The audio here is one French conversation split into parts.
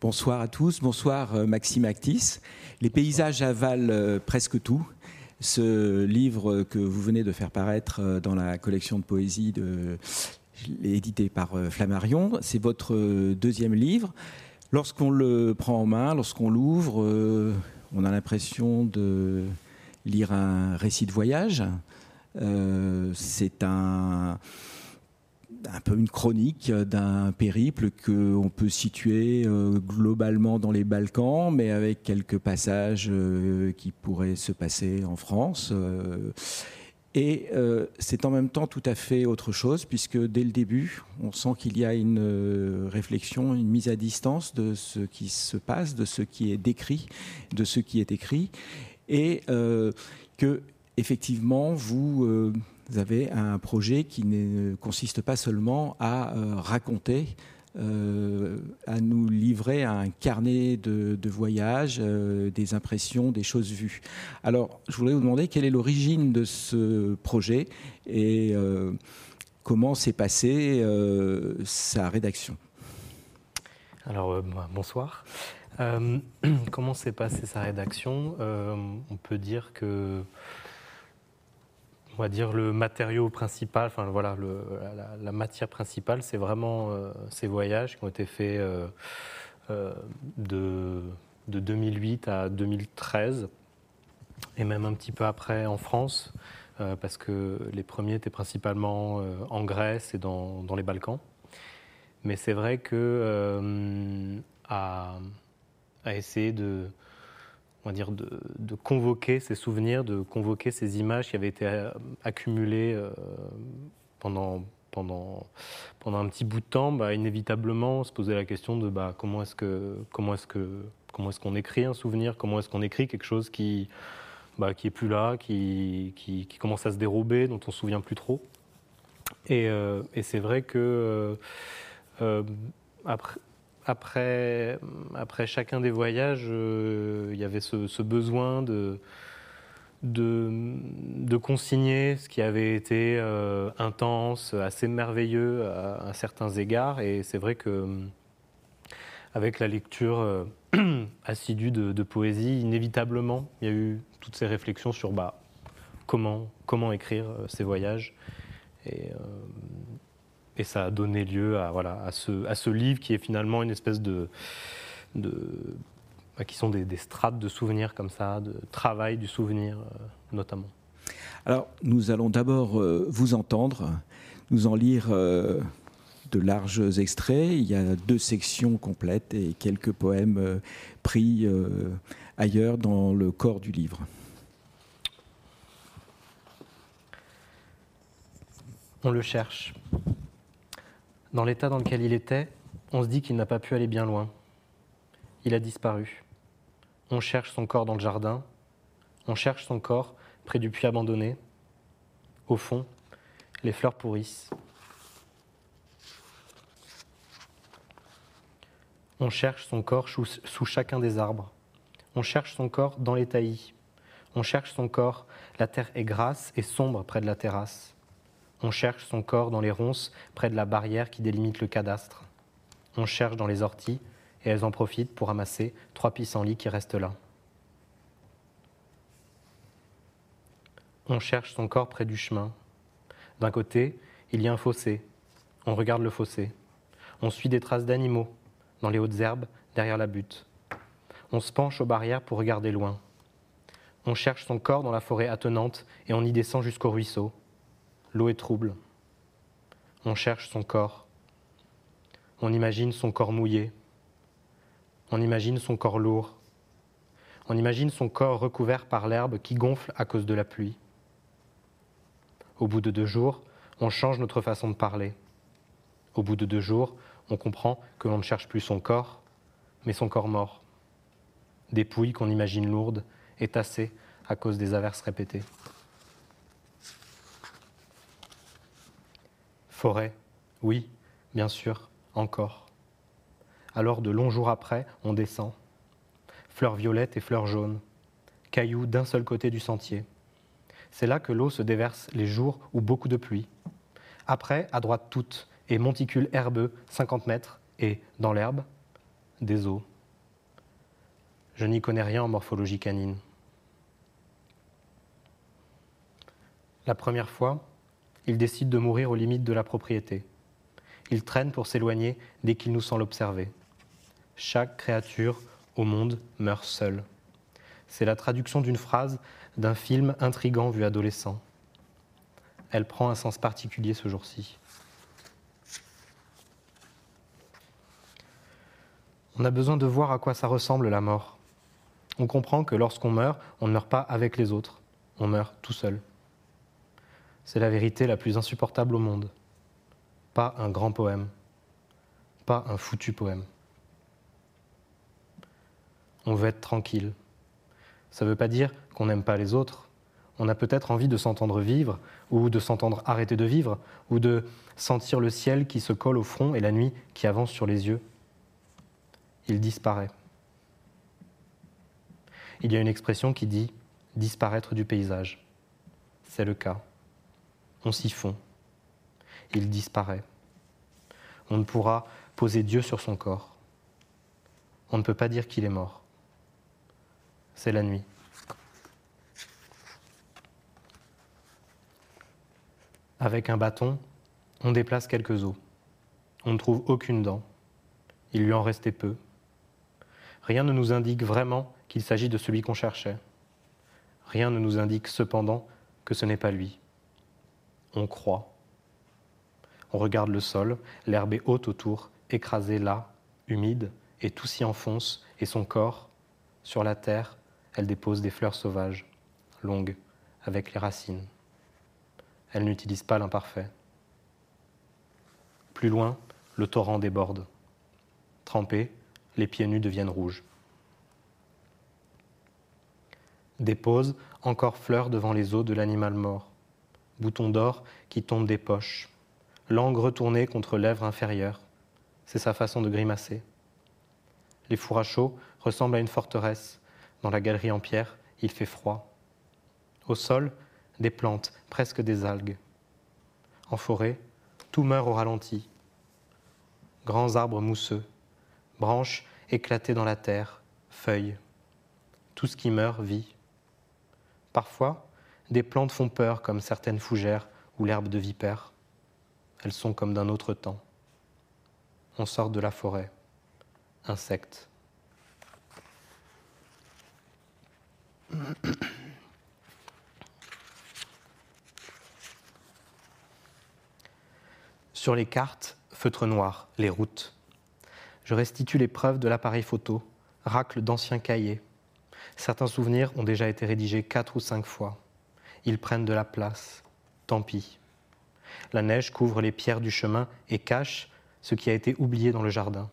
Bonsoir à tous, bonsoir euh, Maxime Actis. Les paysages avalent euh, presque tout. Ce livre que vous venez de faire paraître euh, dans la collection de poésie de, édité par Flammarion, c'est votre deuxième livre. Lorsqu'on le prend en main, lorsqu'on l'ouvre, on a l'impression de lire un récit de voyage. c'est un un peu une chronique d'un périple qu'on peut situer euh, globalement dans les Balkans, mais avec quelques passages euh, qui pourraient se passer en France. Euh. Et c'est en même temps tout à fait autre chose, puisque dès le début, on sent qu'il y a une réflexion, une mise à distance de ce qui se passe, de ce qui est décrit, de ce qui est écrit, et que effectivement, vous vous avez un projet qui ne consiste pas seulement à euh, raconter, euh, à nous livrer un carnet de, voyage, euh, des impressions, des choses vues. Alors, je voulais vous demander quelle est l'origine de ce projet et comment s'est passée sa rédaction? Alors, bonsoir. comment s'est passée sa rédaction? On peut dire que on va dire le matériau principal, enfin voilà, la, matière principale, c'est vraiment euh, ces voyages qui ont été faits euh, euh, de, 2008 à 2013 et même un petit peu après en France, parce que les premiers étaient principalement en Grèce et dans, les Balkans. Mais c'est vrai que à, essayer de on dire, de, convoquer ces souvenirs, de convoquer ces images qui avaient été euh, accumulées euh, pendant, pendant, pendant un petit bout de temps, bah, inévitablement se poser la question de bah, comment est-ce que est-ce que est-ce qu'on écrit un souvenir, comment est-ce qu'on écrit quelque chose qui bah, qui est plus là, qui, qui, commence à se dérober, dont on se souvient plus trop. Et, euh, et c'est vrai que après, après, après chacun des voyages, euh, il y avait ce, besoin de, de, consigner ce qui avait été euh, intense, assez merveilleux à, certains égards. Et c'est vrai que avec la lecture euh, assidue de, poésie, inévitablement, il y a eu toutes ces réflexions sur bah, comment, comment écrire ces voyages. Et ça a donné lieu à, voilà, à, ce, à ce livre qui est finalement une espèce de. de bah, qui sont des, strates de souvenirs comme ça, de travail du souvenir euh, notamment. Alors, nous allons d'abord euh, vous entendre, nous en lire euh, de larges extraits. Il y a deux sections complètes et quelques poèmes pris ailleurs dans le corps du livre. On le cherche. Dans l'état dans lequel il était, on se dit qu'il n'a pas pu aller bien loin. Il a disparu. On cherche son corps dans le jardin. On cherche son corps près du puits abandonné. Au fond, les fleurs pourrissent. On cherche son corps sous, chacun des arbres. On cherche son corps dans les taillis. On cherche son corps, la terre est grasse et sombre près de la terrasse. On cherche son corps dans les ronces près de la barrière qui délimite le cadastre. On cherche dans les orties et elles en profitent pour ramasser trois pissenlits qui restent là. On cherche son corps près du chemin. D'un côté, il y a un fossé. On regarde le fossé. On suit des traces d'animaux dans les hautes herbes derrière la butte. On se penche aux barrières pour regarder loin. On cherche son corps dans la forêt attenante et on y descend jusqu'au ruisseau. L'eau est trouble. On cherche son corps. On imagine son corps mouillé. On imagine son corps lourd. On imagine son corps recouvert par l'herbe qui gonfle à cause de la pluie. Au bout de deux jours, on change notre façon de parler. Au bout de deux jours, on comprend que l'on ne cherche plus son corps, mais son corps mort. Dépouilles qu'on imagine lourdes et tassées à cause des averses répétées. Forêt, oui, bien sûr, encore. Alors de longs jours après, on descend. Fleurs violettes et fleurs jaunes, cailloux d'un seul côté du sentier. C'est là que l'eau se déverse les jours où beaucoup de pluie. Après, à droite toute, et monticule herbeux, 50 mètres, et, dans l'herbe, des eaux. Je n'y connais rien en morphologie canine. La première fois, il décide de mourir aux limites de la propriété. Il traîne pour s'éloigner dès qu'il nous sent l'observer. Chaque créature au monde meurt seule. C'est la traduction d'une phrase d'un film intrigant vu adolescent. Elle prend un sens particulier ce jour-ci. On a besoin de voir à quoi ça ressemble la mort. On comprend que lorsqu'on meurt, on ne meurt pas avec les autres, on meurt tout seul. C'est la vérité la plus insupportable au monde. Pas un grand poème, pas un foutu poème. On veut être tranquille. Ça ne veut pas dire qu'on n'aime pas les autres. On a peut-être envie de s'entendre vivre, ou de s'entendre arrêter de vivre, ou de sentir le ciel qui se colle au front et la nuit qui avance sur les yeux. Il disparaît. Il y a une expression qui dit disparaître du paysage. C'est le cas. On s'y fond. Il disparaît. On ne pourra poser Dieu sur son corps. On ne peut pas dire qu'il est mort. C'est la nuit. Avec un bâton, on déplace quelques os. On ne trouve aucune dent. Il lui en restait peu. Rien ne nous indique vraiment qu'il s'agit de celui qu'on cherchait. Rien ne nous indique cependant que ce n'est pas lui. On croit. On regarde le sol, l'herbe est haute autour, écrasée là, humide, et tout s'y enfonce, et son corps, sur la terre, elle dépose des fleurs sauvages, longues, avec les racines. Elle n'utilise pas l'imparfait. Plus loin, le torrent déborde. Trempés, les pieds nus deviennent rouges. Dépose encore fleurs devant les os de l'animal mort. Bouton d'or qui tombe des poches. Langue retournée contre lèvres inférieures. C'est sa façon de grimacer. Les fours à chaud ressemblent à une forteresse. Dans la galerie en pierre, il fait froid. Au sol, des plantes, presque des algues. En forêt, tout meurt au ralenti. Grands arbres mousseux, branches éclatées dans la terre, feuilles. Tout ce qui meurt vit. Parfois, des plantes font peur comme certaines fougères ou l'herbe de vipère. Elles sont comme d'un autre temps. On sort de la forêt. Insectes. Sur les cartes, feutre noir, les routes. Je restitue les preuves de l'appareil photo, racle d'anciens cahiers. Certains souvenirs ont déjà été rédigés quatre ou cinq fois. Ils prennent de la place. Tant pis. La neige couvre les pierres du chemin et cache ce qui a été oublié dans le jardin.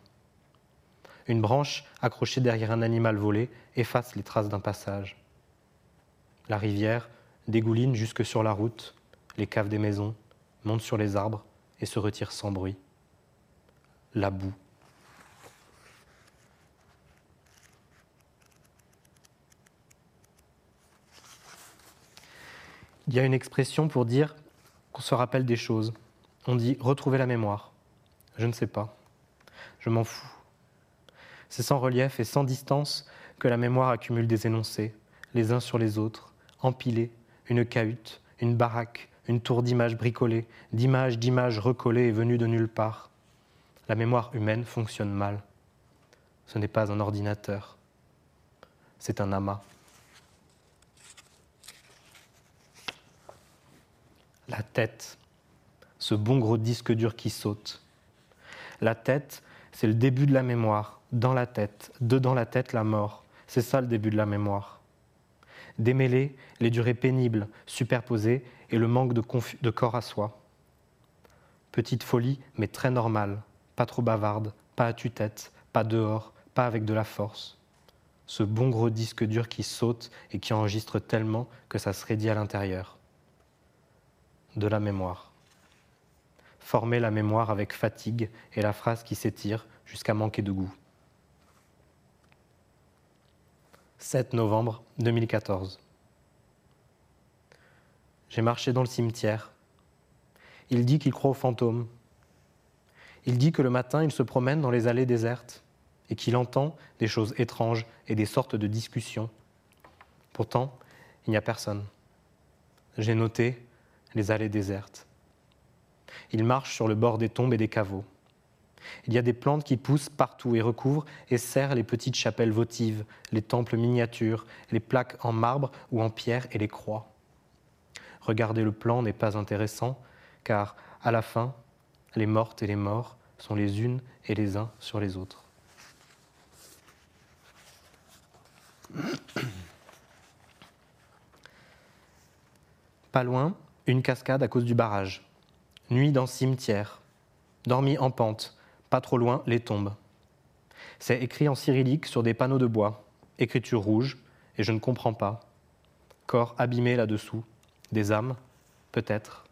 Une branche accrochée derrière un animal volé efface les traces d'un passage. La rivière dégouline jusque sur la route, les caves des maisons, monte sur les arbres et se retire sans bruit. La boue. Il y a une expression pour dire qu'on se rappelle des choses. On dit retrouver la mémoire. Je ne sais pas. Je m'en fous. C'est sans relief et sans distance que la mémoire accumule des énoncés, les uns sur les autres, empilés, une cahute, une baraque, une tour d'images bricolées, d'images d'images recollées et venues de nulle part. La mémoire humaine fonctionne mal. Ce n'est pas un ordinateur. C'est un amas. La tête, ce bon gros disque dur qui saute. La tête, c'est le début de la mémoire, dans la tête, dedans la tête, la mort. C'est ça le début de la mémoire. Démêler les durées pénibles, superposées, et le manque de, corps à soi. Petite folie, mais très normale, pas trop bavarde, pas à tue-tête, pas dehors, pas avec de la force. Ce bon gros disque dur qui saute et qui enregistre tellement que ça se raidit à l'intérieur de la mémoire. Former la mémoire avec fatigue et la phrase qui s'étire jusqu'à manquer de goût. 7 novembre 2014. J'ai marché dans le cimetière. Il dit qu'il croit aux fantômes. Il dit que le matin, il se promène dans les allées désertes. et qu'il entend des choses étranges et des sortes de discussions. Pourtant, il n'y a personne. J'ai noté les allées désertes. Il marche sur le bord des tombes et des caveaux. Il y a des plantes qui poussent partout et recouvrent et serrent les petites chapelles votives, les temples miniatures, les plaques en marbre ou en pierre et les croix. Regarder le plan n'est pas intéressant, car à la fin, les mortes et les morts sont les unes et les uns sur les autres. Pas loin, une cascade à cause du barrage. Nuit dans cimetière. Dormi en pente. Pas trop loin, les tombes. C'est écrit en cyrillique sur des panneaux de bois. Écriture rouge, et je ne comprends pas. Corps abîmé là-dessous. Des âmes, peut-être.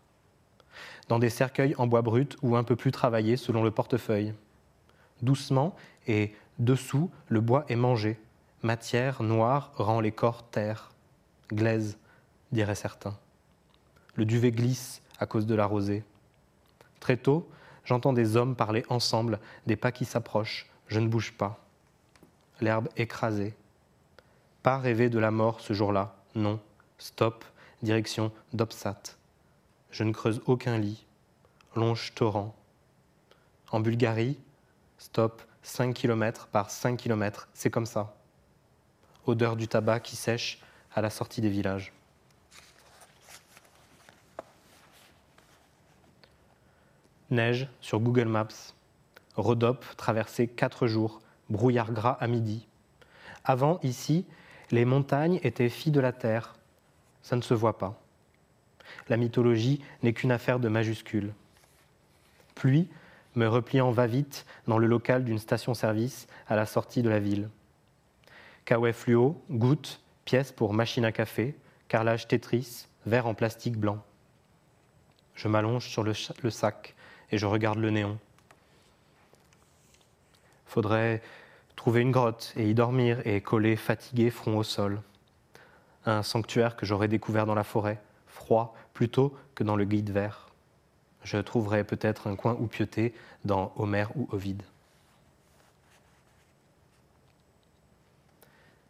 Dans des cercueils en bois brut ou un peu plus travaillés selon le portefeuille. Doucement et dessous, le bois est mangé. Matière noire rend les corps terre. Glaise, diraient certains. Le duvet glisse à cause de la rosée. Très tôt, j'entends des hommes parler ensemble, des pas qui s'approchent. Je ne bouge pas. L'herbe écrasée. Pas rêver de la mort ce jour-là. Non. Stop. Direction d'Opsat. Je ne creuse aucun lit. Longe torrent. En Bulgarie, stop 5 km par 5 km. C'est comme ça. Odeur du tabac qui sèche à la sortie des villages. Neige sur Google Maps. Rhodope traversé 4 jours. Brouillard gras à midi. Avant, ici, les montagnes étaient filles de la terre. Ça ne se voit pas. La mythologie n'est qu'une affaire de majuscules. Pluie, me repliant va-vite dans le local d'une station-service à la sortie de la ville. Kawaii fluo, goutte, pièce pour machine à café, carrelage Tetris, verre en plastique blanc. Je m'allonge sur le sac, et je regarde le néon. Faudrait trouver une grotte et y dormir et coller fatigué front au sol. Un sanctuaire que j'aurais découvert dans la forêt, froid plutôt que dans le guide vert. Je trouverais peut-être un coin où pioter dans Homère ou Ovide.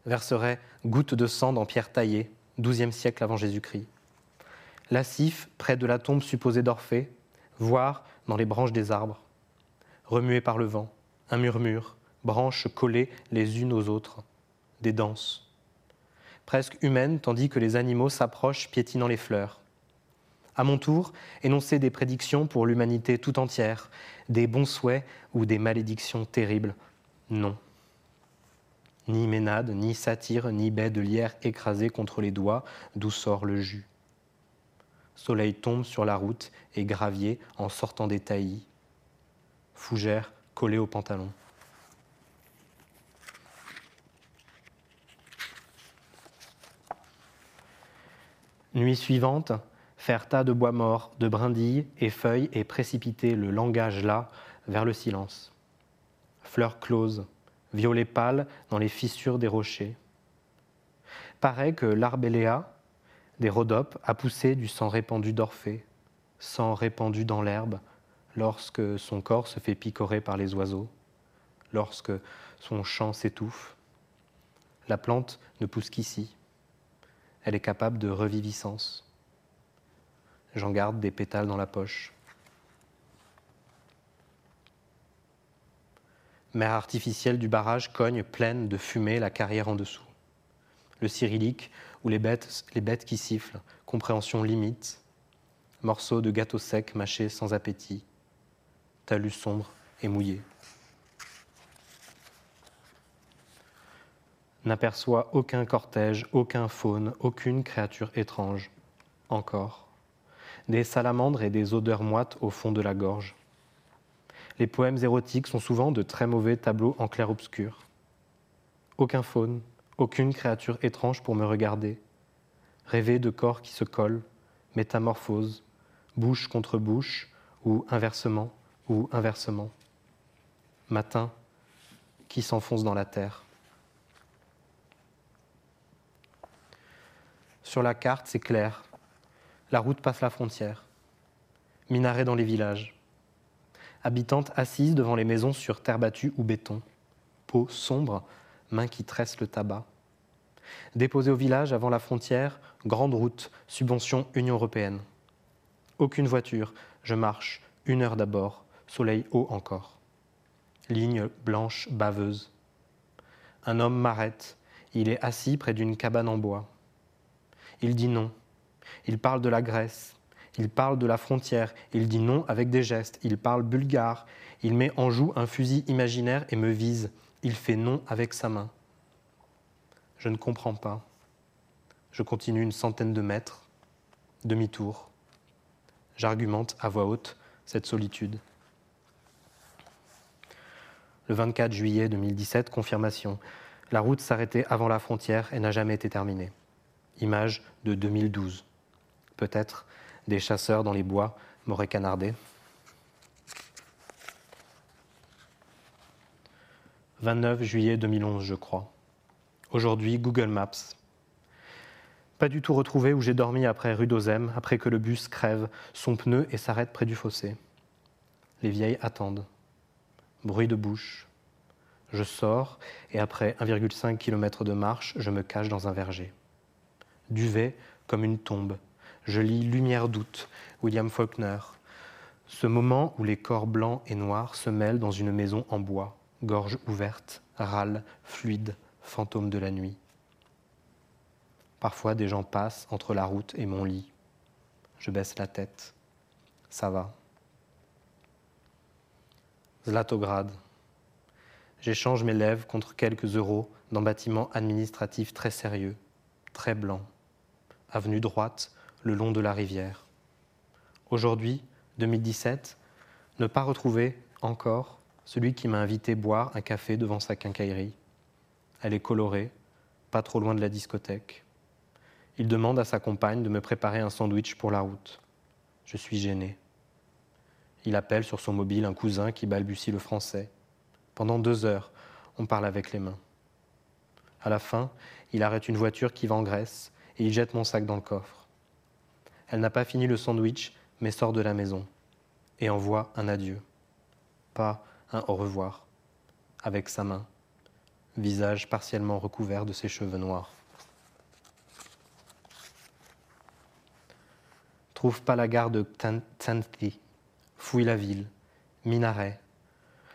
Verserait goutte de sang dans pierre taillée, XIIe siècle avant Jésus-Christ. Lascif, près de la tombe supposée d'Orphée, voire dans les branches des arbres, remuées par le vent, un murmure, branches collées les unes aux autres, des danses, presque humaines tandis que les animaux s'approchent piétinant les fleurs. À mon tour, énoncer des prédictions pour l'humanité tout entière, des bons souhaits ou des malédictions terribles. Non. Ni ménade, ni satire, ni baie de lierre écrasée contre les doigts d'où sort le jus. Soleil tombe sur la route et gravier en sortant des taillis. Fougère collée au pantalon. Nuit suivante, faire tas de bois morts, de brindilles et feuilles et précipiter le langage là vers le silence. Fleurs closes, violet pâle dans les fissures des rochers. Paraît que l'arbéléa, des rhodopes a poussé du sang répandu d'Orphée, sang répandu dans l'herbe, lorsque son corps se fait picorer par les oiseaux, lorsque son chant s'étouffe. La plante ne pousse qu'ici. Elle est capable de reviviscence. J'en garde des pétales dans la poche. Mer artificielle du barrage cogne pleine de fumée la carrière en dessous. Le cyrillique ou les bêtes, les bêtes qui sifflent, compréhension limite, morceaux de gâteau sec mâchés sans appétit, talus sombre et mouillé. N'aperçoit aucun cortège, aucun faune, aucune créature étrange. Encore. Des salamandres et des odeurs moites au fond de la gorge. Les poèmes érotiques sont souvent de très mauvais tableaux en clair-obscur. Aucun faune, aucune créature étrange pour me regarder. Rêver de corps qui se collent, métamorphose, bouche contre bouche, ou inversement, ou inversement. Matin qui s'enfonce dans la terre. Sur la carte, c'est clair. La route passe la frontière. Minaret dans les villages. Habitantes assises devant les maisons sur terre battue ou béton. peau sombre, main qui tresse le tabac. Déposé au village avant la frontière, grande route, subvention Union européenne. Aucune voiture, je marche, une heure d'abord, soleil haut encore. Ligne blanche baveuse. Un homme m'arrête, il est assis près d'une cabane en bois. Il dit non. Il parle de la Grèce. Il parle de la frontière. Il dit non avec des gestes. Il parle bulgare. Il met en joue un fusil imaginaire et me vise. Il fait non avec sa main. Je ne comprends pas. Je continue une centaine de mètres, demi-tour. J'argumente à voix haute cette solitude. Le 24 juillet 2017, confirmation. La route s'arrêtait avant la frontière et n'a jamais été terminée. Image de 2012. Peut-être des chasseurs dans les bois m'auraient canardé. 29 juillet 2011, je crois. Aujourd'hui, Google Maps. Pas du tout retrouvé où j'ai dormi après rue d'Ozem, après que le bus crève son pneu et s'arrête près du fossé. Les vieilles attendent. Bruit de bouche. Je sors et après 1,5 km de marche, je me cache dans un verger. Duvet comme une tombe. Je lis Lumière d'août, William Faulkner. Ce moment où les corps blancs et noirs se mêlent dans une maison en bois, gorge ouverte, râle, fluide, fantôme de la nuit. Parfois des gens passent entre la route et mon lit. Je baisse la tête. Ça va. Zlatograd. J'échange mes lèvres contre quelques euros dans bâtiment administratif très sérieux, très blanc avenue droite, le long de la rivière. Aujourd'hui, 2017, ne pas retrouver encore celui qui m'a invité boire un café devant sa quincaillerie. Elle est colorée, pas trop loin de la discothèque. Il demande à sa compagne de me préparer un sandwich pour la route. Je suis gêné. Il appelle sur son mobile un cousin qui balbutie le français. Pendant deux heures, on parle avec les mains. À la fin, il arrête une voiture qui va en Grèce et il jette mon sac dans le coffre. Elle n'a pas fini le sandwich, mais sort de la maison et envoie un adieu. Pas un au revoir, avec sa main, visage partiellement recouvert de ses cheveux noirs. Trouve pas la gare de Tsanti, fouille la ville, minaret,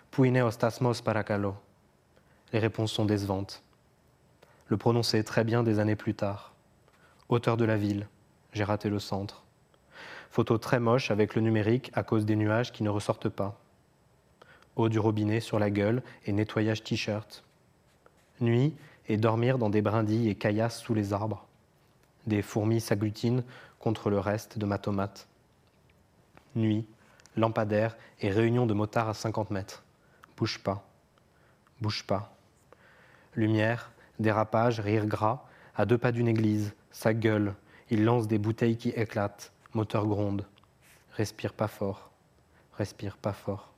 puine ostasmos paracalo. Les réponses sont décevantes. Le prononcer très bien des années plus tard. Hauteur de la ville, j'ai raté le centre. Photo très moche avec le numérique à cause des nuages qui ne ressortent pas. Eau du robinet sur la gueule et nettoyage t-shirt. Nuit et dormir dans des brindilles et caillasses sous les arbres. Des fourmis s'agglutinent contre le reste de ma tomate. Nuit, lampadaire et réunion de motards à 50 mètres. Bouge pas. Bouge pas. Lumière, dérapage, rire gras, à deux pas d'une église, sa gueule, il lance des bouteilles qui éclatent, moteur gronde. Respire pas fort, respire pas fort.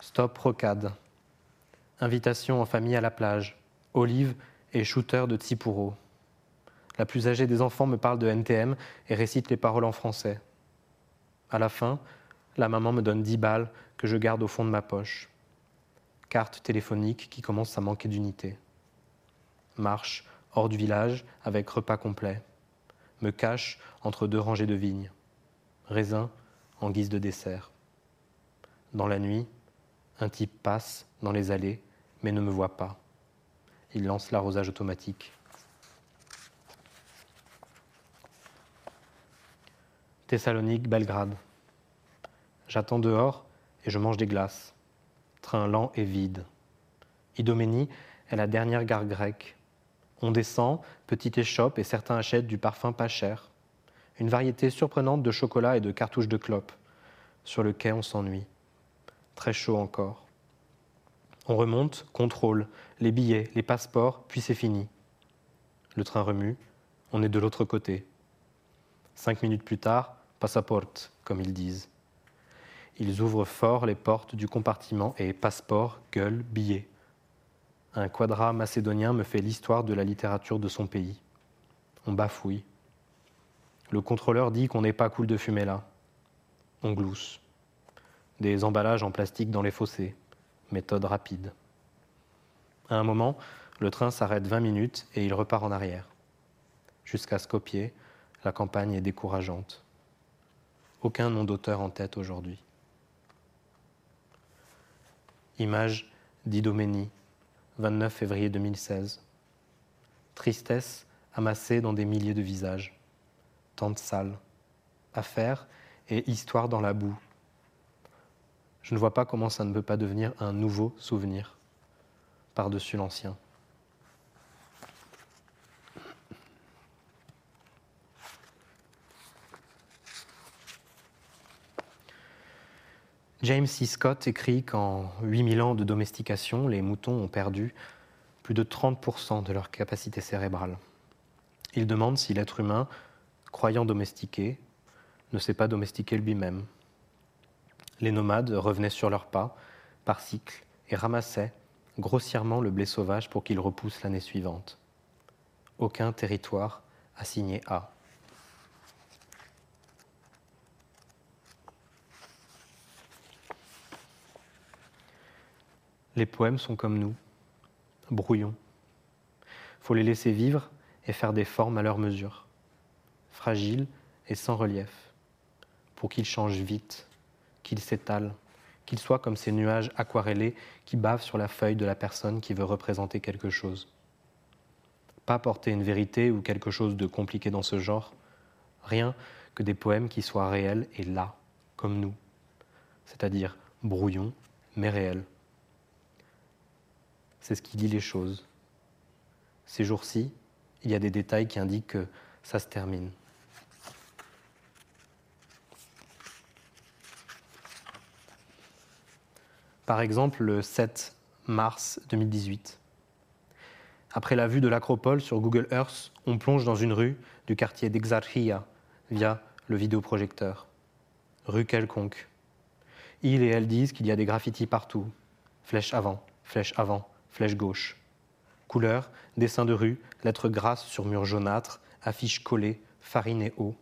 Stop rocade. Invitation en famille à la plage. Olive et shooter de Tsipuro. La plus âgée des enfants me parle de NTM et récite les paroles en français. À la fin, la maman me donne 10 balles que je garde au fond de ma poche. Carte téléphonique qui commence à manquer d'unité marche hors du village avec repas complet, me cache entre deux rangées de vignes, raisin en guise de dessert. Dans la nuit, un type passe dans les allées, mais ne me voit pas. Il lance l'arrosage automatique. Thessalonique, Belgrade. J'attends dehors et je mange des glaces. Train lent et vide. Idoménie est la dernière gare grecque. On descend, petite échoppe, et certains achètent du parfum pas cher. Une variété surprenante de chocolat et de cartouches de clopes. Sur le quai, on s'ennuie. Très chaud encore. On remonte, contrôle, les billets, les passeports, puis c'est fini. Le train remue, on est de l'autre côté. Cinq minutes plus tard, passaporte, comme ils disent. Ils ouvrent fort les portes du compartiment et passeport, gueule, billet un quadra macédonien me fait l'histoire de la littérature de son pays. On bafouille. Le contrôleur dit qu'on n'est pas cool de fumer là. On glousse. Des emballages en plastique dans les fossés. méthode rapide. À un moment, le train s'arrête 20 minutes et il repart en arrière. Jusqu'à Skopje, la campagne est décourageante. Aucun nom d'auteur en tête aujourd'hui. Image d'Idomeni, 29 février 2016. Tristesse amassée dans des milliers de visages. Tente sale. Affaire et histoire dans la boue. Je ne vois pas comment ça ne peut pas devenir un nouveau souvenir par-dessus l'ancien. James C. Scott écrit qu'en 8000 ans de domestication, les moutons ont perdu plus de 30% de leur capacité cérébrale. Il demande si l'être humain, croyant domestiqué, ne s'est pas domestiqué lui-même. Les nomades revenaient sur leurs pas, par cycle, et ramassaient grossièrement le blé sauvage pour qu'il repousse l'année suivante. Aucun territoire assigné A. Les poèmes sont comme nous, brouillons. Faut les laisser vivre et faire des formes à leur mesure, fragiles et sans relief, pour qu'ils changent vite, qu'ils s'étalent, qu'ils soient comme ces nuages aquarellés qui bavent sur la feuille de la personne qui veut représenter quelque chose. Pas porter une vérité ou quelque chose de compliqué dans ce genre, rien que des poèmes qui soient réels et là, comme nous, c'est-à-dire brouillons, mais réels c'est ce qui dit les choses. Ces jours-ci, il y a des détails qui indiquent que ça se termine. Par exemple, le 7 mars 2018. Après la vue de l'acropole sur Google Earth, on plonge dans une rue du quartier d'Exarchia via le vidéoprojecteur. Rue quelconque. Il et elle disent qu'il y a des graffitis partout. Flèche avant, flèche avant, flèche gauche. Couleur, dessin de rue, lettres grasses sur mur jaunâtre, affiches collées, farine et eau.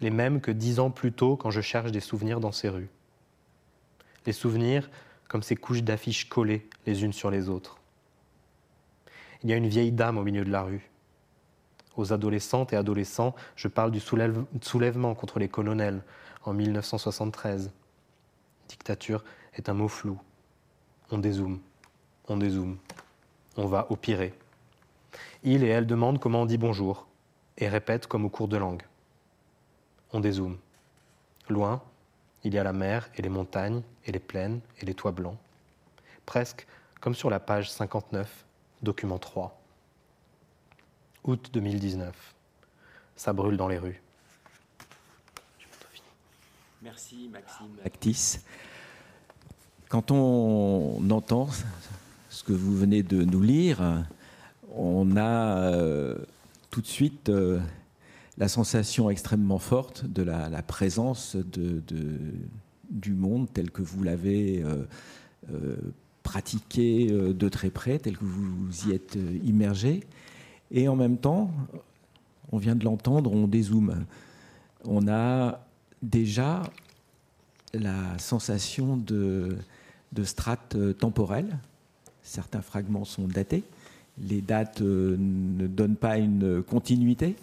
Les mêmes que dix ans plus tôt quand je cherche des souvenirs dans ces rues. Les souvenirs comme ces couches d'affiches collées les unes sur les autres. Il y a une vieille dame au milieu de la rue. Aux adolescentes et adolescents, je parle du soulèvement contre les colonels en 1973. Dictature est un mot flou. On dézoome on dézoome. On va au piré. Il et elle demandent comment on dit bonjour et répètent comme au cours de langue. On dézoome. Loin, il y a la mer et les montagnes et les plaines et les toits blancs. Presque comme sur la page 59, document 3. Août 2019. Ça brûle dans les rues. Merci Maxime Actis. Quand on entend ce que vous venez de nous lire, on a euh, tout de suite euh, la sensation extrêmement forte de la, présence du monde tel que vous l'avez euh, pratiqué de très près, tel que vous y êtes immergé. Et en même temps, on vient de l'entendre, on dézoome. On a déjà la sensation de, de strates temporelles certains fragments sont datés. Les dates euh, ne donnent pas une continuité.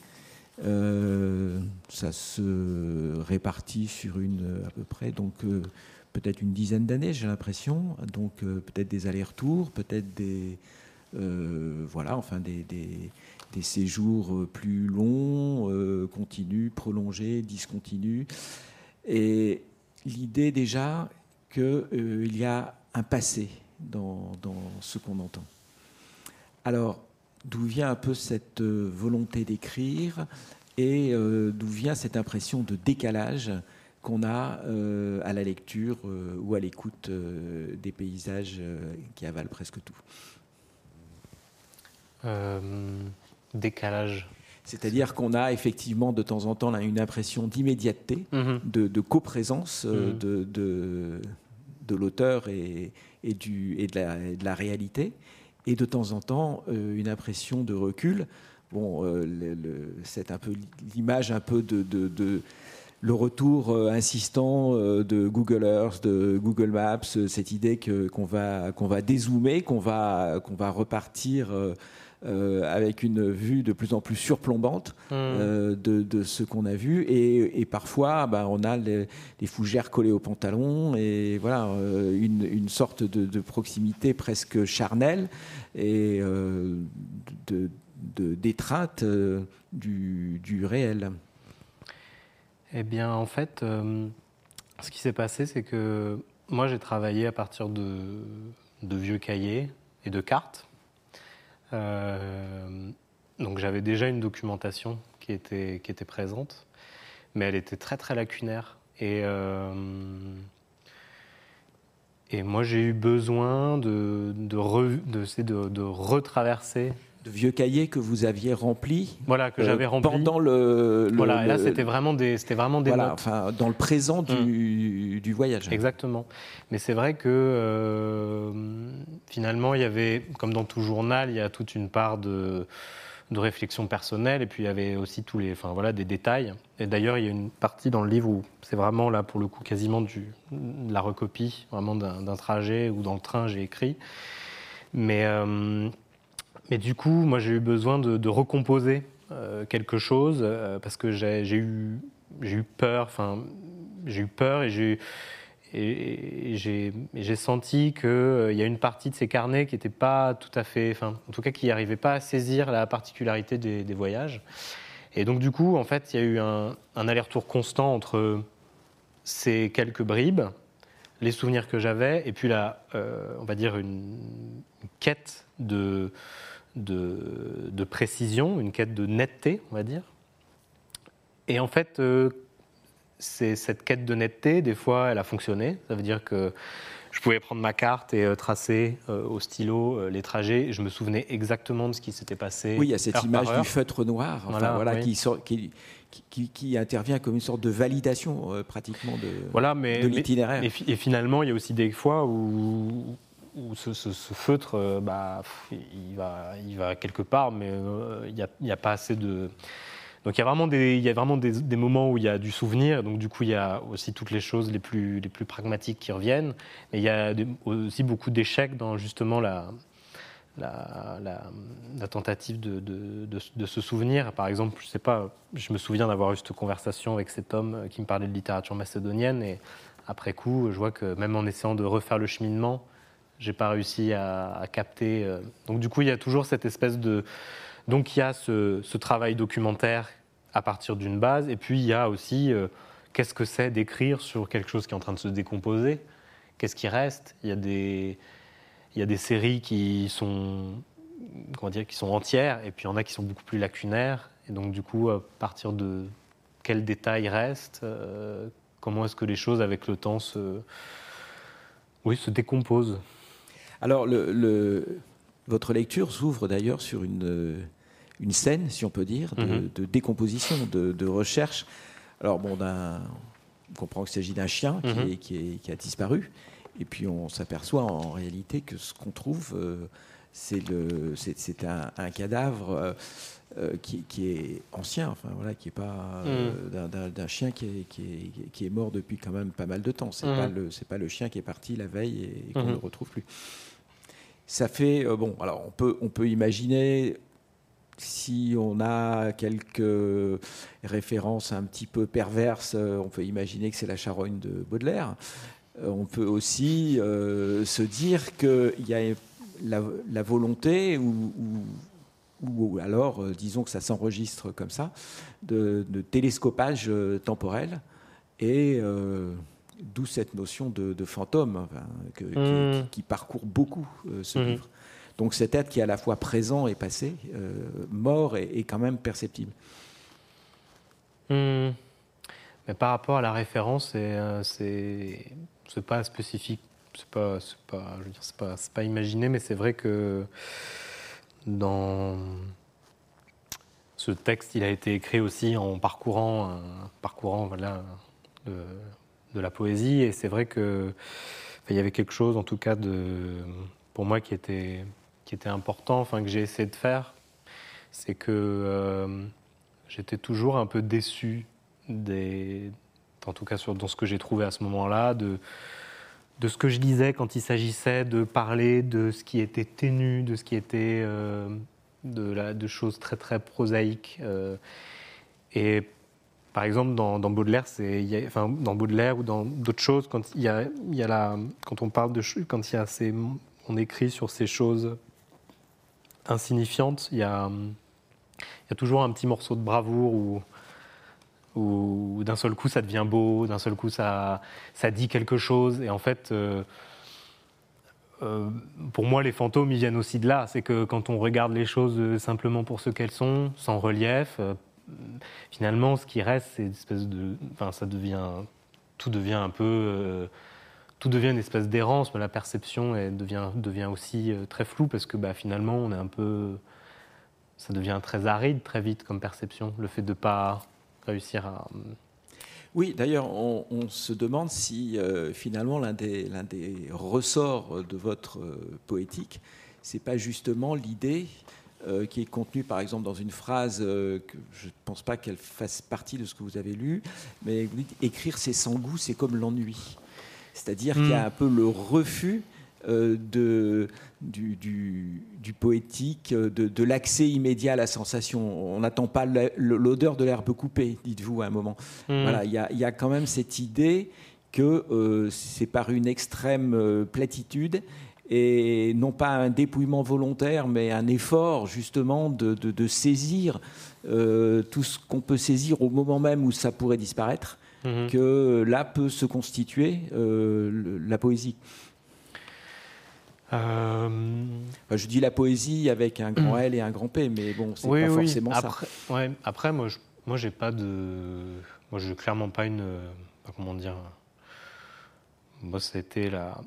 Euh, ça se répartit sur une à peu près donc euh, peut-être une dizaine d'années, j'ai l'impression. Donc peut-être des allers-retours, peut-être des voilà, enfin des, séjours plus longs, continus, prolongés, discontinus. Et l'idée déjà qu'il y a un passé dans, ce qu'on entend. Alors, d'où vient un peu cette euh, volonté d'écrire et euh, d'où vient cette impression de décalage qu'on a euh, à la lecture ou à l'écoute des paysages qui avalent presque tout Décalage. C'est-à-dire qu'on a effectivement de temps en temps une impression d'immédiateté, mm-hmm. de, coprésence mm-hmm. de, de, de l'auteur et, et, du, et, de, la, de, la, réalité, et de temps en temps euh, une impression de recul. Bon, euh, c'est un peu l'image un peu de, le retour insistant de Google Earth, de Google Maps, cette idée qu'on va, qu'on va dézoomer, qu'on va, qu'on va repartir euh, avec une vue de plus en plus surplombante hmm. euh, de, ce qu'on a vu. Et, parfois, bah, on a les, fougères collées au pantalon et voilà, euh, une, sorte de, proximité presque charnelle et de, d'étreinte du, du, réel. Eh bien, en fait, ce qui s'est passé, c'est que moi, j'ai travaillé à partir de, de vieux cahiers et de cartes. Euh, donc j'avais déjà une documentation qui était, qui était présente, mais elle était très très lacunaire. Et, euh, et moi j'ai eu besoin de, de, de, retraverser vieux cahiers que vous aviez remplis. Voilà, que j'avais euh, remplis. Pendant le, voilà, et là, c'était vraiment des, c'était vraiment des voilà, Enfin, dans le présent du, mm. du voyage. Exactement. Mais c'est vrai que euh, finalement, il y avait, comme dans tout journal, il y a toute une part de, de réflexion personnelle, et puis il y avait aussi tous les, enfin voilà, des détails. Et d'ailleurs, il y a une partie dans le livre où c'est vraiment là, pour le coup, quasiment du, de la recopie, vraiment d'un, trajet ou dans le train, j'ai écrit. Mais euh, mais du coup, moi, j'ai eu besoin de, recomposer euh, quelque chose euh, parce que j'ai eu, eu peur. Enfin, j'ai eu peur et j'ai senti qu'il euh, y a une partie de ces carnets qui n'était pas tout à fait, enfin, en tout cas, qui n'arrivait pas à saisir la particularité des, voyages. Et donc, du coup, en fait, il y a eu un, aller-retour constant entre ces quelques bribes, les souvenirs que j'avais, et puis là, on va dire une quête de, de, précision, une quête de netteté, on va dire. Et en fait, euh, c'est cette quête de netteté, des fois, elle a fonctionné. Ça veut dire que je pouvais prendre ma carte et euh, tracer euh, au stylo les trajets. Je me souvenais exactement de ce qui s'était passé. Oui, il y a cette image du feutre noir, voilà, qui, sort, qui, qui, intervient comme une sorte de validation pratiquement de, voilà, mais, de l'itinéraire. et, finalement, il y a aussi des fois où, où ce, feutre, euh, bah, il, va, quelque part, mais euh, il n'y a, pas assez de. Donc il y a vraiment, des, moments où il y a du souvenir, donc du coup il y a aussi toutes les choses les plus, pragmatiques qui reviennent, mais il y a aussi beaucoup d'échecs dans justement la, tentative de, se souvenir. Par exemple, je sais pas, je me souviens d'avoir eu cette conversation avec cet homme qui me parlait de littérature macédonienne, et après coup, je vois que même en essayant de refaire le cheminement, j'ai pas réussi à, capter. Euh. Donc du coup, il y a toujours cette espèce de... Donc il y a ce, travail documentaire à partir d'une base, et puis il y a aussi euh, qu'est-ce que c'est d'écrire sur quelque chose qui est en train de se décomposer, qu'est-ce qui reste? Il y a des, il y a des séries qui sont, comment dire, qui sont entières, et puis il y en a qui sont beaucoup plus lacunaires, et donc du coup, à partir de quels détails restent, euh, comment est-ce que les choses avec le temps se, oui, se décomposent? Alors, le, votre lecture s'ouvre d'ailleurs sur une, une, scène, si on peut dire, de, mhm. décomposition, de, recherche. Alors, bon, on comprend qu'il s'agit d'un chien mhm. qui, qui, a disparu. Et puis, on s'aperçoit en réalité que ce qu'on trouve, euh, c'est un, un, cadavre. Euh, euh, qui, est ancien, enfin voilà, qui est pas mhm. d'un chien qui est, qui est, mort depuis quand même pas mal de temps. C'est n'est pas le c'est pas le chien qui est parti la veille et, qu'on ne le retrouve plus ça fait euh, bon. Alors on peut on peut imaginer si on a quelques références un petit peu perverses, euh, on peut imaginer que c'est la charogne de Baudelaire. Euh, on peut aussi se dire qu'il y a la, volonté ou, ou, alors, disons que ça s'enregistre comme ça, de, télescopage temporel et D'où cette notion de, fantôme mmh. qui, parcourt beaucoup euh, ce mmh. livre. Donc cet être qui est à la fois présent et passé, euh, mort est, quand même perceptible. Mmh. Mais par rapport à la référence, c'est euh, pas spécifique, c'est pas, pas, je veux dire, pas, pas imaginé, mais c'est vrai que dans ce texte, il a été écrit aussi en parcourant, parcourant voilà, de la poésie. Et c'est vrai que il y avait quelque chose, en tout cas, de, pour moi qui était, qui était important, enfin, que j'ai essayé de faire. C'est que euh, j'étais toujours un peu déçu des, en tout cas sur, dans ce que j'ai trouvé à ce moment-là, de, de ce que je lisais quand il s'agissait de parler de ce qui était ténu, de ce qui était de, la, de, choses très très prosaïques. et par exemple, dans, Baudelaire, c'est, enfin, dans Baudelaire ou dans d'autres choses, quand il y a, quand on parle de, quand il y a ces, on écrit sur ces choses insignifiantes, il y a, y a toujours un petit morceau de bravoure où, où d'un seul coup ça devient beau, d'un seul coup ça, ça dit quelque chose. Et en fait, euh, euh, pour moi, les fantômes, ils viennent aussi de là. C'est que quand on regarde les choses simplement pour ce qu'elles sont, sans relief, euh, finalement, ce qui reste, c'est une espèce de. Enfin, ça devient. Tout devient un peu. Euh, tout devient une espèce d'errance, mais la perception devient, aussi euh, très floue parce que bah, finalement, on est un peu. Ça devient très aride très vite comme perception, le fait de ne pas réussir à. Oui, d'ailleurs, on, se demande si euh, finalement l'un des, des ressorts de votre poétique, c'est pas justement l'idée euh, qui est contenu par exemple dans une phrase euh, que je ne pense pas qu'elle fasse partie de ce que vous avez lu, mais vous dites écrire c'est sans goût, c'est comme l'ennui. C'est-à-dire qu'il y a hmm. un peu le refus euh, de, du, du, poétique, de, l'accès immédiat à la sensation. On n'attend pas l'odeur de l'herbe coupée, dites-vous à un moment. Hmm. Voilà, il y, a, quand même cette idée que c'est par une extrême platitude et non pas un dépouillement volontaire, mais un effort justement de, saisir euh, tout ce qu'on peut saisir au moment même où ça pourrait disparaître, mhm. que là peut se constituer euh, la poésie. Euh, je dis la poésie avec un grand L et un grand P, mais bon, c'est pas forcément après, ça. Ouais, après, moi, je, moi, j'ai pas de, moi, clairement pas une, comment dire, moi, c'était la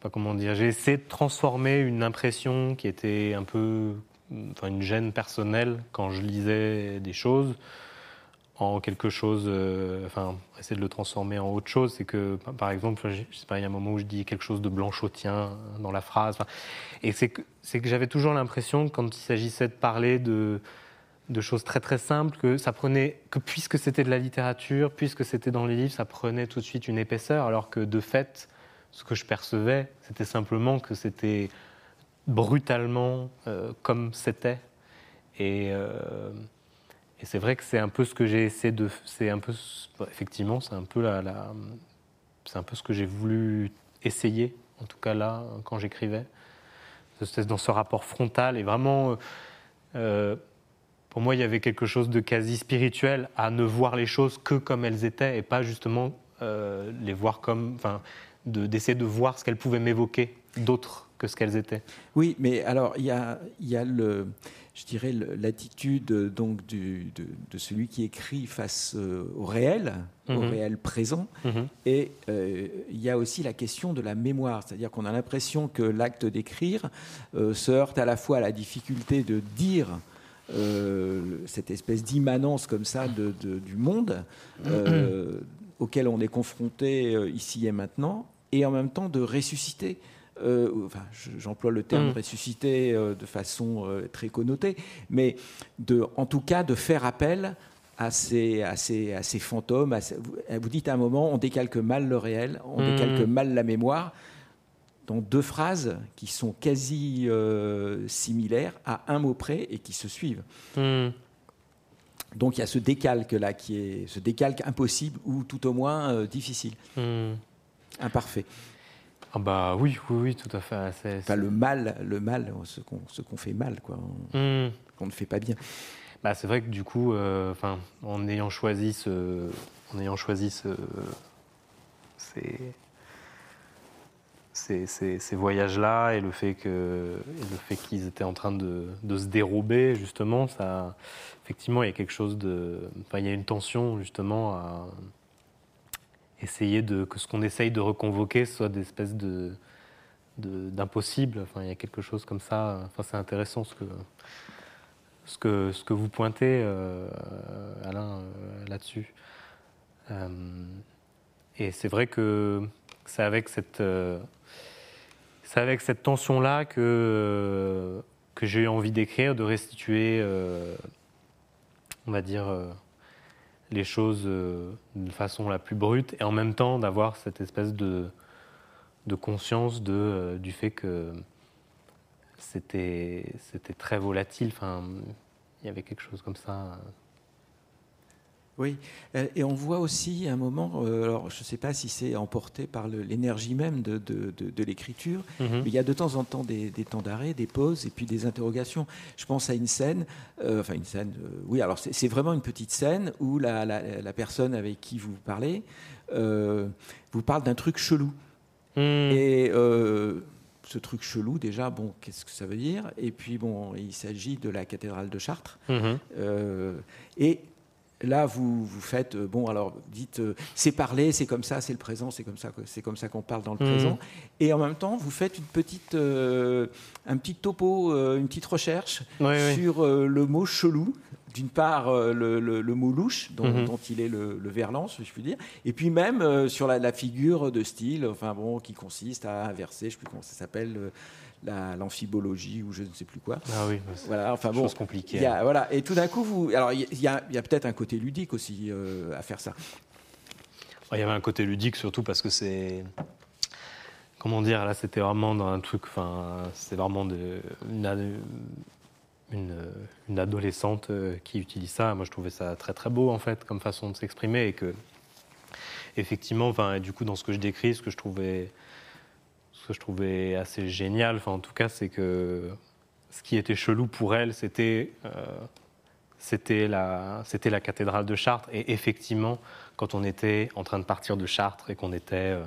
pas comment dire, j'ai essayé de transformer une impression qui était un peu, enfin une gêne personnelle quand je lisais des choses en quelque chose, euh, enfin essayer de le transformer en autre chose. C'est que, par exemple, je sais pas, il y a un moment où je dis quelque chose de blanchotien dans la phrase, et c'est que, que j'avais toujours l'impression quand il s'agissait de parler de de choses très très simples que ça prenait que puisque c'était de la littérature, puisque c'était dans les livres, ça prenait tout de suite une épaisseur, alors que de fait ce que je percevais, c'était simplement que c'était brutalement euh, comme c'était. Et, euh, et c'est vrai que c'est un peu ce que j'ai essayé de. C'est un peu. Effectivement, c'est un peu la, c'est un peu ce que j'ai voulu essayer, en tout cas là, quand j'écrivais. Dans ce rapport frontal et vraiment. Euh, pour moi, il y avait quelque chose de quasi spirituel à ne voir les choses que comme elles étaient et pas justement les voir comme. Enfin, d'essayer de, voir ce qu'elles pouvaient m'évoquer d'autre que ce qu'elles étaient. Oui, mais alors il y a, y a le, je dirais l'attitude donc du, de, celui qui écrit face euh, au réel, au mhm. réel présent, mhm. et euh, il y a aussi la question de la mémoire, c'est-à-dire qu'on a l'impression que l'acte d'écrire euh, se heurte à la fois à la difficulté de dire cette espèce d'immanence comme ça de, du monde auquel on est confronté ici et maintenant, et en même temps de ressusciter. Euh, enfin, j'emploie le terme mm. ressusciter euh, de façon euh, très connotée, mais de, en tout cas de faire appel à ces, à ces, à ces fantômes. vous dites à un moment, on décalque mal le réel, on mm. décalque mal la mémoire, dans deux phrases qui sont quasi similaires à un mot près et qui se suivent. Mm. Donc il y a ce décalque là qui est ce décalque impossible ou tout au moins difficile imparfait. Ah bah oui, oui, oui, tout à fait. Enfin, le mal, le mal, ce qu'on fait mal, quoi, hmm. qu'on ne fait pas bien. Bah, c'est vrai que du coup, euh, enfin, en ayant choisi ce, en ayant choisi ce, ces, ces, ces, voyages-là et le fait que, le fait qu'ils étaient en train de, de, se dérober justement, ça, effectivement, il y a quelque chose de, enfin, il y a une tension justement à essayer de, que ce qu'on essaye de reconvoquer soit des espèces de, d'impossible. Enfin, il y a quelque chose comme ça. Enfin, c'est intéressant ce que, ce que, ce que vous pointez, euh, Alain, euh, là-dessus. Euh, et c'est vrai que c'est avec cette, c'est avec cette tension-là que, que j'ai eu envie d'écrire, de restituer, on va dire, les choses euh, de façon la plus brute et en même temps d'avoir cette espèce de, conscience de, euh, du fait que c'était très volatile. Il y avait quelque chose comme ça. Oui, euh, et on voit aussi un moment, euh, alors je ne sais pas si c'est emporté par l'énergie même de, de, l'écriture, mhm. mais il y a de temps en temps des, temps d'arrêt, des pauses et puis des interrogations. Je pense à une scène, euh, enfin une scène, oui, alors c'est vraiment une petite scène où la, la, personne avec qui vous parlez vous parle d'un truc chelou. Mhm. Et ce truc chelou, déjà, bon, qu'est-ce que ça veut dire? Et puis, bon, il s'agit de la cathédrale de Chartres. Mhm. et Là, vous, vous faites, euh, bon, alors dites, euh, c'est parler, c'est comme ça, c'est le présent, c'est comme ça, c'est comme ça qu'on parle dans le mmh. présent. Et en même temps, vous faites une petite, euh, un petit topo, une petite recherche sur le mot chelou. D'une part, le, mot louche, dont, mmh. il est le, verlan, si je puis dire, et puis même sur la, la, figure de style, enfin bon, qui consiste à inverser, je ne sais plus comment ça s'appelle l'amphibologie ou je ne sais plus quoi. Ah oui, voilà, enfin bon, compliqué. voilà, et tout d'un coup, vous, alors il y a, peut-être un côté ludique aussi euh, à faire ça. Il y avait un côté ludique surtout parce que c'est, comment dire, là c'était vraiment dans un truc, enfin, c'est vraiment de, une, une, adolescente euh, qui utilise ça. Moi, je trouvais ça très très beau en fait comme façon de s'exprimer et que effectivement, enfin, du coup, dans ce que je décris, ce que je trouvais que je trouvais assez génial, en tout cas, c'est que ce qui était chelou pour elle, c'était euh, c'était la, la cathédrale de Chartres. Et effectivement, quand on était en train de partir de Chartres et qu'on était euh,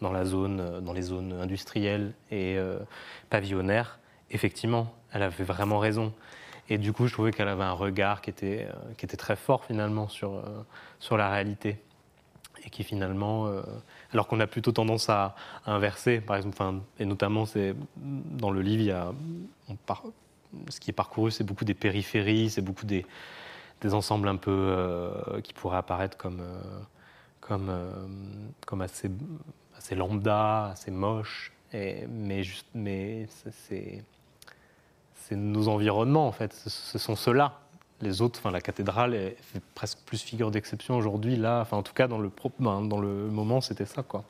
dans, la zone, euh, dans les zones industrielles et pavillonnaires, effectivement, elle avait vraiment raison. Et du coup, je trouvais qu'elle avait un regard qui était, qui était très fort finalement sur, sur la réalité. Et qui finalement, alors qu'on a plutôt tendance à, inverser, par exemple, et notamment c'est dans le livre, y a, ce qui est parcouru, c'est beaucoup des périphéries, c'est beaucoup des, ensembles un peu euh, qui pourraient apparaître comme, euh, comme, euh, comme assez, assez lambda, assez moche, et, mais, juste, mais c'est nos environnements en fait, ce sont ceux-là les autres, enfin la cathédrale est, fait presque plus figure d'exception aujourd'hui. Là, en tout cas dans le, ben, dans moment, c'était ça quoi.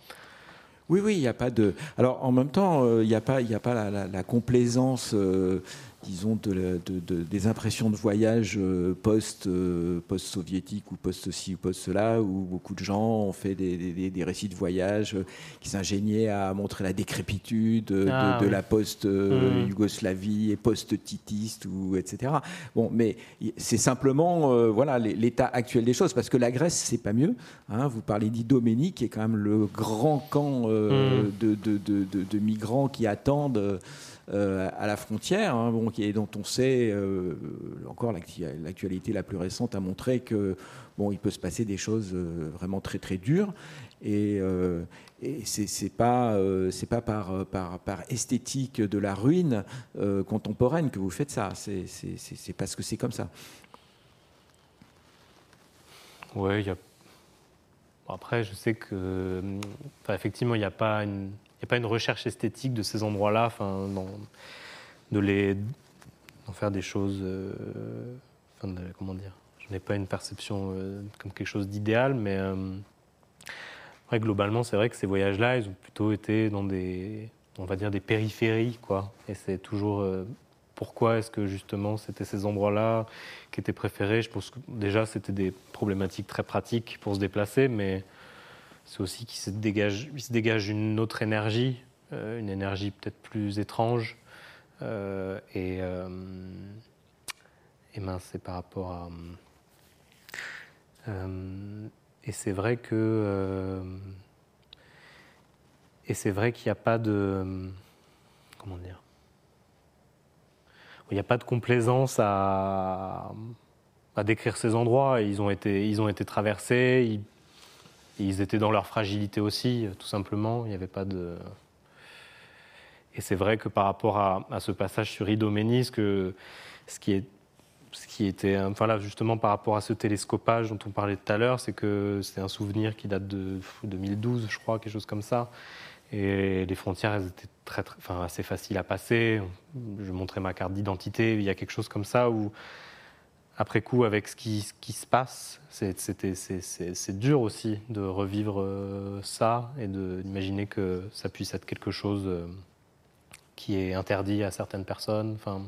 Oui, oui, il n'y a pas de. Alors en même temps, euh, il n'y a pas, il a pas la, complaisance euh, disons, de, des impressions de voyage euh, post, euh, post-soviétique ou post-ci ou post-cela, où beaucoup de gens ont fait des, des, récits de voyage euh, qui s'ingéniaient à montrer la décrépitude de, ah la post-Yougoslavie et post-titiste, ou, etc. Bon, mais c'est simplement voilà, l'état actuel des choses, parce que la Grèce, c'est pas mieux. Hein. vous parlez d'Idoménie, qui est quand même le grand camp mmh. de, migrants qui attendent. Euh, à la frontière, hein, bon, dont on sait, euh, encore l'actualité la plus récente a montré que bon, il peut se passer des choses euh, vraiment très très dures. Et, et c'est pas c'est pas par, par, par esthétique de la ruine contemporaine que vous faites ça. C'est parce que c'est comme ça. Oui, a... après, je sais que, effectivement, il n'y a pas une a pas une recherche esthétique de ces endroits-là, de les d'en faire des choses, euh, comment dire, je n'ai pas une perception euh, comme quelque chose d'idéal, mais euh, globalement, c'est vrai que ces voyages-là, ils ont plutôt été dans des, on va dire, des périphéries, quoi. Et c'est toujours pourquoi est-ce que justement c'était ces endroits-là qui étaient préférés? Je pense que déjà c'était des problématiques très pratiques pour se déplacer, mais c'est aussi qu'il se dégage, une autre énergie, euh, une énergie peut-être plus étrange. Euh, et, euh, et ben, c'est par rapport à. et c'est vrai que. et c'est vrai qu'il n'y a pas de. Comment dire Il n'y a pas de complaisance à, décrire ces endroits. Ils ont été, ils ont été traversés. Ils étaient dans leur fragilité aussi, tout simplement. Il n'y avait pas de. Et c'est vrai que par rapport à, ce passage sur Idoménie, ce, qui est, ce qui était, enfin là, justement par rapport à ce télescopage dont on parlait tout à l'heure, c'est que c'est un souvenir qui date de 2012, je crois, quelque chose comme ça. Et les frontières, elles étaient très, enfin, assez faciles à passer. Je montrais ma carte d'identité. Il y a quelque chose comme ça où après coup, avec ce qui, se passe, c'est dur aussi de revivre euh, ça et d'imaginer que ça puisse être quelque chose euh, qui est interdit à certaines personnes. Enfin,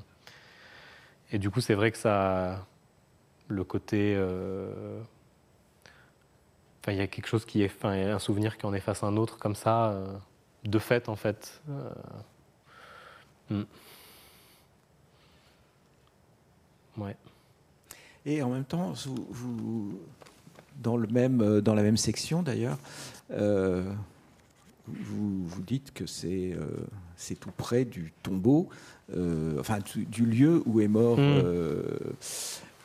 et du coup, c'est vrai que ça, le côté, euh, enfin, il y a quelque chose qui est, enfin, un souvenir qui en efface un autre comme ça, de fait en fait. Hmm. Ouais. Et en même temps, vous, dans, le même, euh, dans la même section d'ailleurs, euh, vous, vous dites que c'est euh, c'est tout près du tombeau, enfin du, lieu où est mort. Hmm.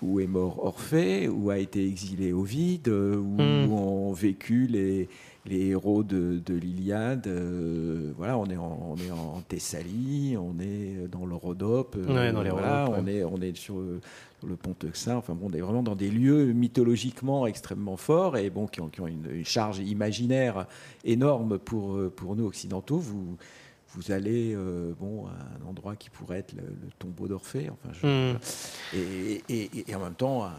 où est mort Orphée, où a été exilé Ovide, où hmm. ont vécu les, les héros de, l'Iliade. Euh, voilà, on est, en, on est en Thessalie, on est dans le Rhodope, euh, dans les voilà, on, est, on est sur, le pont Euxin. Enfin bon, on est vraiment dans des lieux mythologiquement extrêmement forts et bon, qui ont, qui ont une, charge imaginaire énorme pour, pour nous occidentaux. Vous, vous allez bon, à un endroit qui pourrait être le, tombeau d'Orphée, enfin, hmm. et, et, en même temps,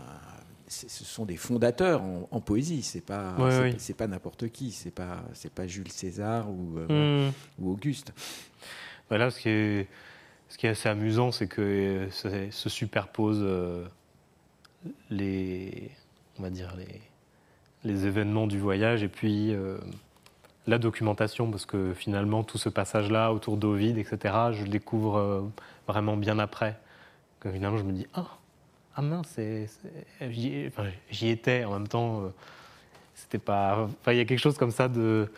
ce sont des fondateurs en, poésie. C'est pas c'est pas n'importe qui. C'est pas c'est pas Jules César ou, euh, hmm. ou Auguste. Voilà, ce qui est ce qui est assez amusant, c'est que se superposent euh, les on va dire les les événements du voyage et puis euh, la documentation, parce que finalement tout ce passage-là autour d'Ovide, etc., je le découvre vraiment bien après. Que finalement je me dis ah ah mince, j'y étais en même temps. Euh, c'était pas. il y a quelque chose comme ça de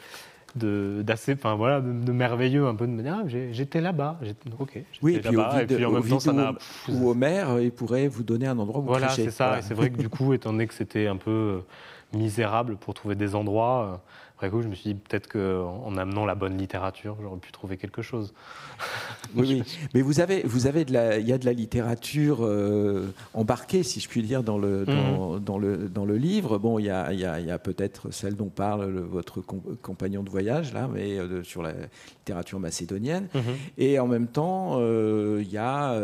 d'assez, enfin voilà, de, merveilleux un peu de me dire ah, j'étais là-bas, ok, oui, et puis, là et puis en même temps ça n'a. Ou Homer, il pourrait vous donner un endroit où voilà, c'est ça. c'est vrai que du coup, étant donné que c'était un peu euh, misérable pour trouver des endroits. Euh, après coup, je me suis dit peut-être qu'en amenant la bonne littérature, j'aurais pu trouver quelque chose. oui, oui, mais vous avez, vous avez de la, il y a de la littérature euh, embarquée, si je puis dire, dans le, dans, mhm. le, dans le livre. Bon, il y a, y a, y a peut-être celle dont parle votre compagnon de voyage, là, mais euh, sur la littérature macédonienne. Mhm. Et en même temps, il, y a,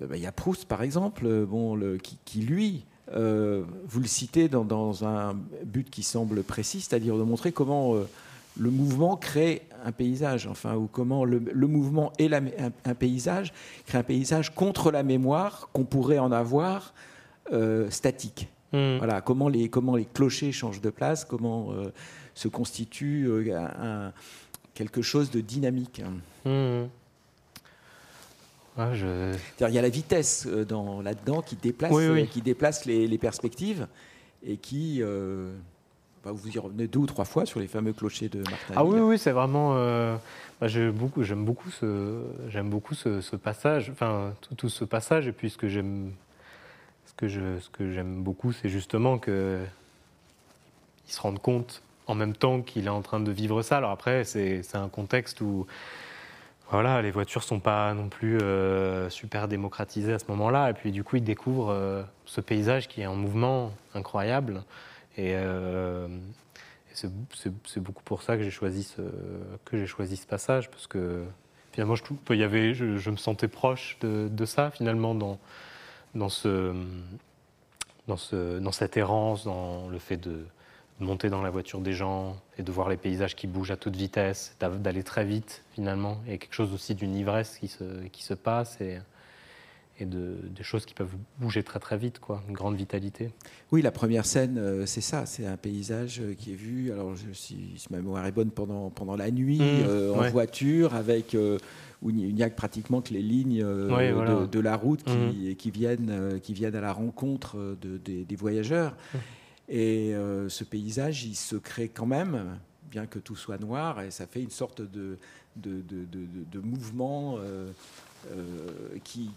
bah, il y a Proust, par exemple, bon, le, qui, qui, lui, euh, vous le citez dans, un but qui semble précis, c'est-à-dire de montrer comment euh, le mouvement crée un paysage, enfin, ou comment le, mouvement et un, paysage crée un paysage contre la mémoire qu'on pourrait en avoir euh, statique. Hmm. Voilà, comment les, comment les clochers changent de place, comment se constitue quelque chose de dynamique. Il y a la vitesse euh, dans, là-dedans qui déplace, euh, Qui déplace les, perspectives et qui. Euh, bah, vous y revenez deux ou trois fois sur les fameux clochers de Martin. Ah oui, oui, c'est vraiment. Bah, j'aime beaucoup, j'aime beaucoup ce, j'aime beaucoup ce, passage, enfin tout, ce passage. Et puis ce que j'aime, ce que je, ce que j'aime beaucoup, c'est justement que il se rende compte en même temps qu'il est en train de vivre ça. Alors après, c'est, c'est un contexte où voilà, les voitures sont pas non plus euh, super démocratisées à ce moment-là. Et puis du coup, ils découvrent euh, ce paysage qui est en mouvement incroyable. Et, euh, c'est beaucoup pour ça que j'ai choisi ce choisi ce passage parce que finalement, je, y avait, je, me sentais proche de, de, ça finalement dans dans ce dans ce dans cette errance, dans le fait de monter dans la voiture des gens et de voir les paysages qui bougent à toute vitesse, d'aller très vite finalement. Il y a quelque chose aussi d'une ivresse qui se, qui se passe et, et de, des choses qui peuvent bouger très très vite, quoi, une grande vitalité. Oui, la première scène, euh, c'est ça, c'est un paysage euh, qui est vu, alors je, si, ma mémoire est bonne, pendant, pendant la nuit, mmh, euh, en voiture, avec où il n'y a pratiquement que les lignes de, la route qui, mmh. qui, viennent, qui viennent à la rencontre de, des, voyageurs. Mmh. Et euh, ce paysage, il se crée quand même, bien que tout soit noir, et ça fait une sorte de, de, de, mouvement euh, euh, qui,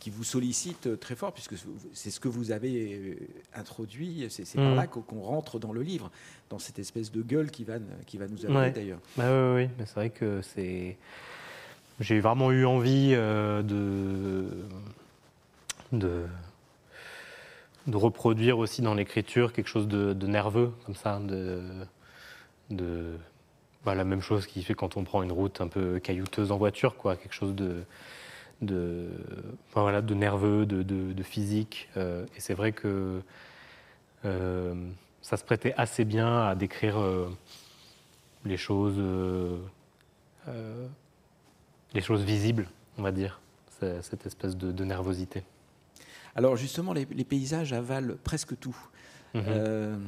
qui, vous sollicite très fort, puisque c'est ce que vous avez introduit, c'est par mmh. là qu'on rentre dans le livre, dans cette espèce de gueule qui va, qui va nous amener d'ailleurs. Bah oui, oui, c'est vrai que c'est... J'ai vraiment eu envie de... de de reproduire aussi dans l'écriture quelque chose de, nerveux, comme ça, de, de bah, la même chose qui fait quand on prend une route un peu caillouteuse en voiture, quoi, quelque chose de, de, voilà, de nerveux, de, de, physique. et c'est vrai que ça se prêtait assez bien à décrire les choses, les choses visibles, on va dire, cette espèce de, nervosité. Alors justement, les, paysages avalent presque tout. Mhm.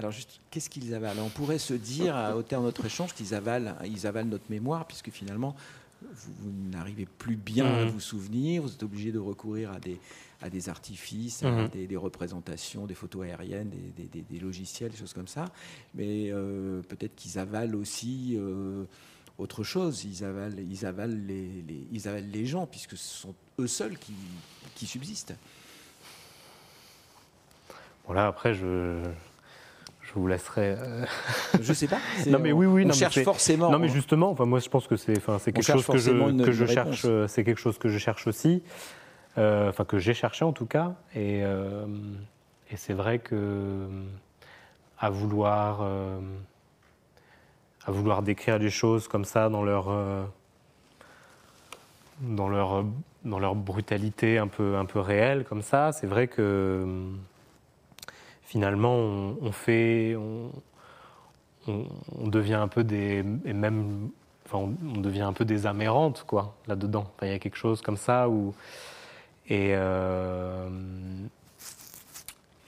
Alors, juste, qu'est-ce qu'ils avalent? On pourrait se dire, au terme de notre échange, qu'ils avalent, ils avalent notre mémoire, puisque finalement, vous, n'arrivez plus bien à mmh. vous souvenir, vous êtes obligé de recourir à des, à des artifices, à mmh. des, représentations, des photos aériennes, des, logiciels, des choses comme ça. Mais euh, peut-être qu'ils avalent aussi euh, autre chose. Ils avalent, ils, avalent les, ils avalent les gens, puisque ce sont eux seuls qui, qui subsistent. Voilà, après, je, je vous laisserai. Euh... Je sais pas. Non mais oui oui. On cherche forcément. Non mais justement, enfin moi je pense que c'est, enfin c'est quelque chose que je que je cherche, euh, c'est quelque chose que je cherche aussi, euh, enfin que j'ai cherché en tout cas, et euh, et c'est vrai que à vouloir à vouloir décrire des choses comme ça dans leur dans leur dans leur brutalité un peu un peu réelle comme ça, c'est vrai que finalement, on, fait, on, devient un peu des, et même, enfin, on, devient un peu des amérantes, quoi, là-dedans. il y a quelque chose comme ça où, et, euh,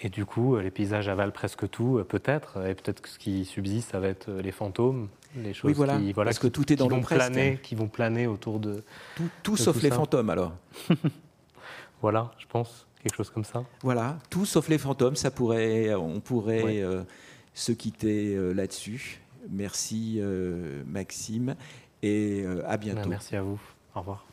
et du coup, les paysages avalent presque tout, peut-être, et peut-être que ce qui subsiste, ça va être les fantômes, les choses oui, voilà, qui, voilà, parce que tout est dans planer, qui vont planer autour de tout, tout sauf les fantômes, alors. voilà, je pense quelque chose comme ça. Voilà, tout sauf les fantômes, ça pourrait, on pourrait euh, se quitter euh, là-dessus. Merci euh, Maxime et à bientôt. Merci à vous. Au revoir.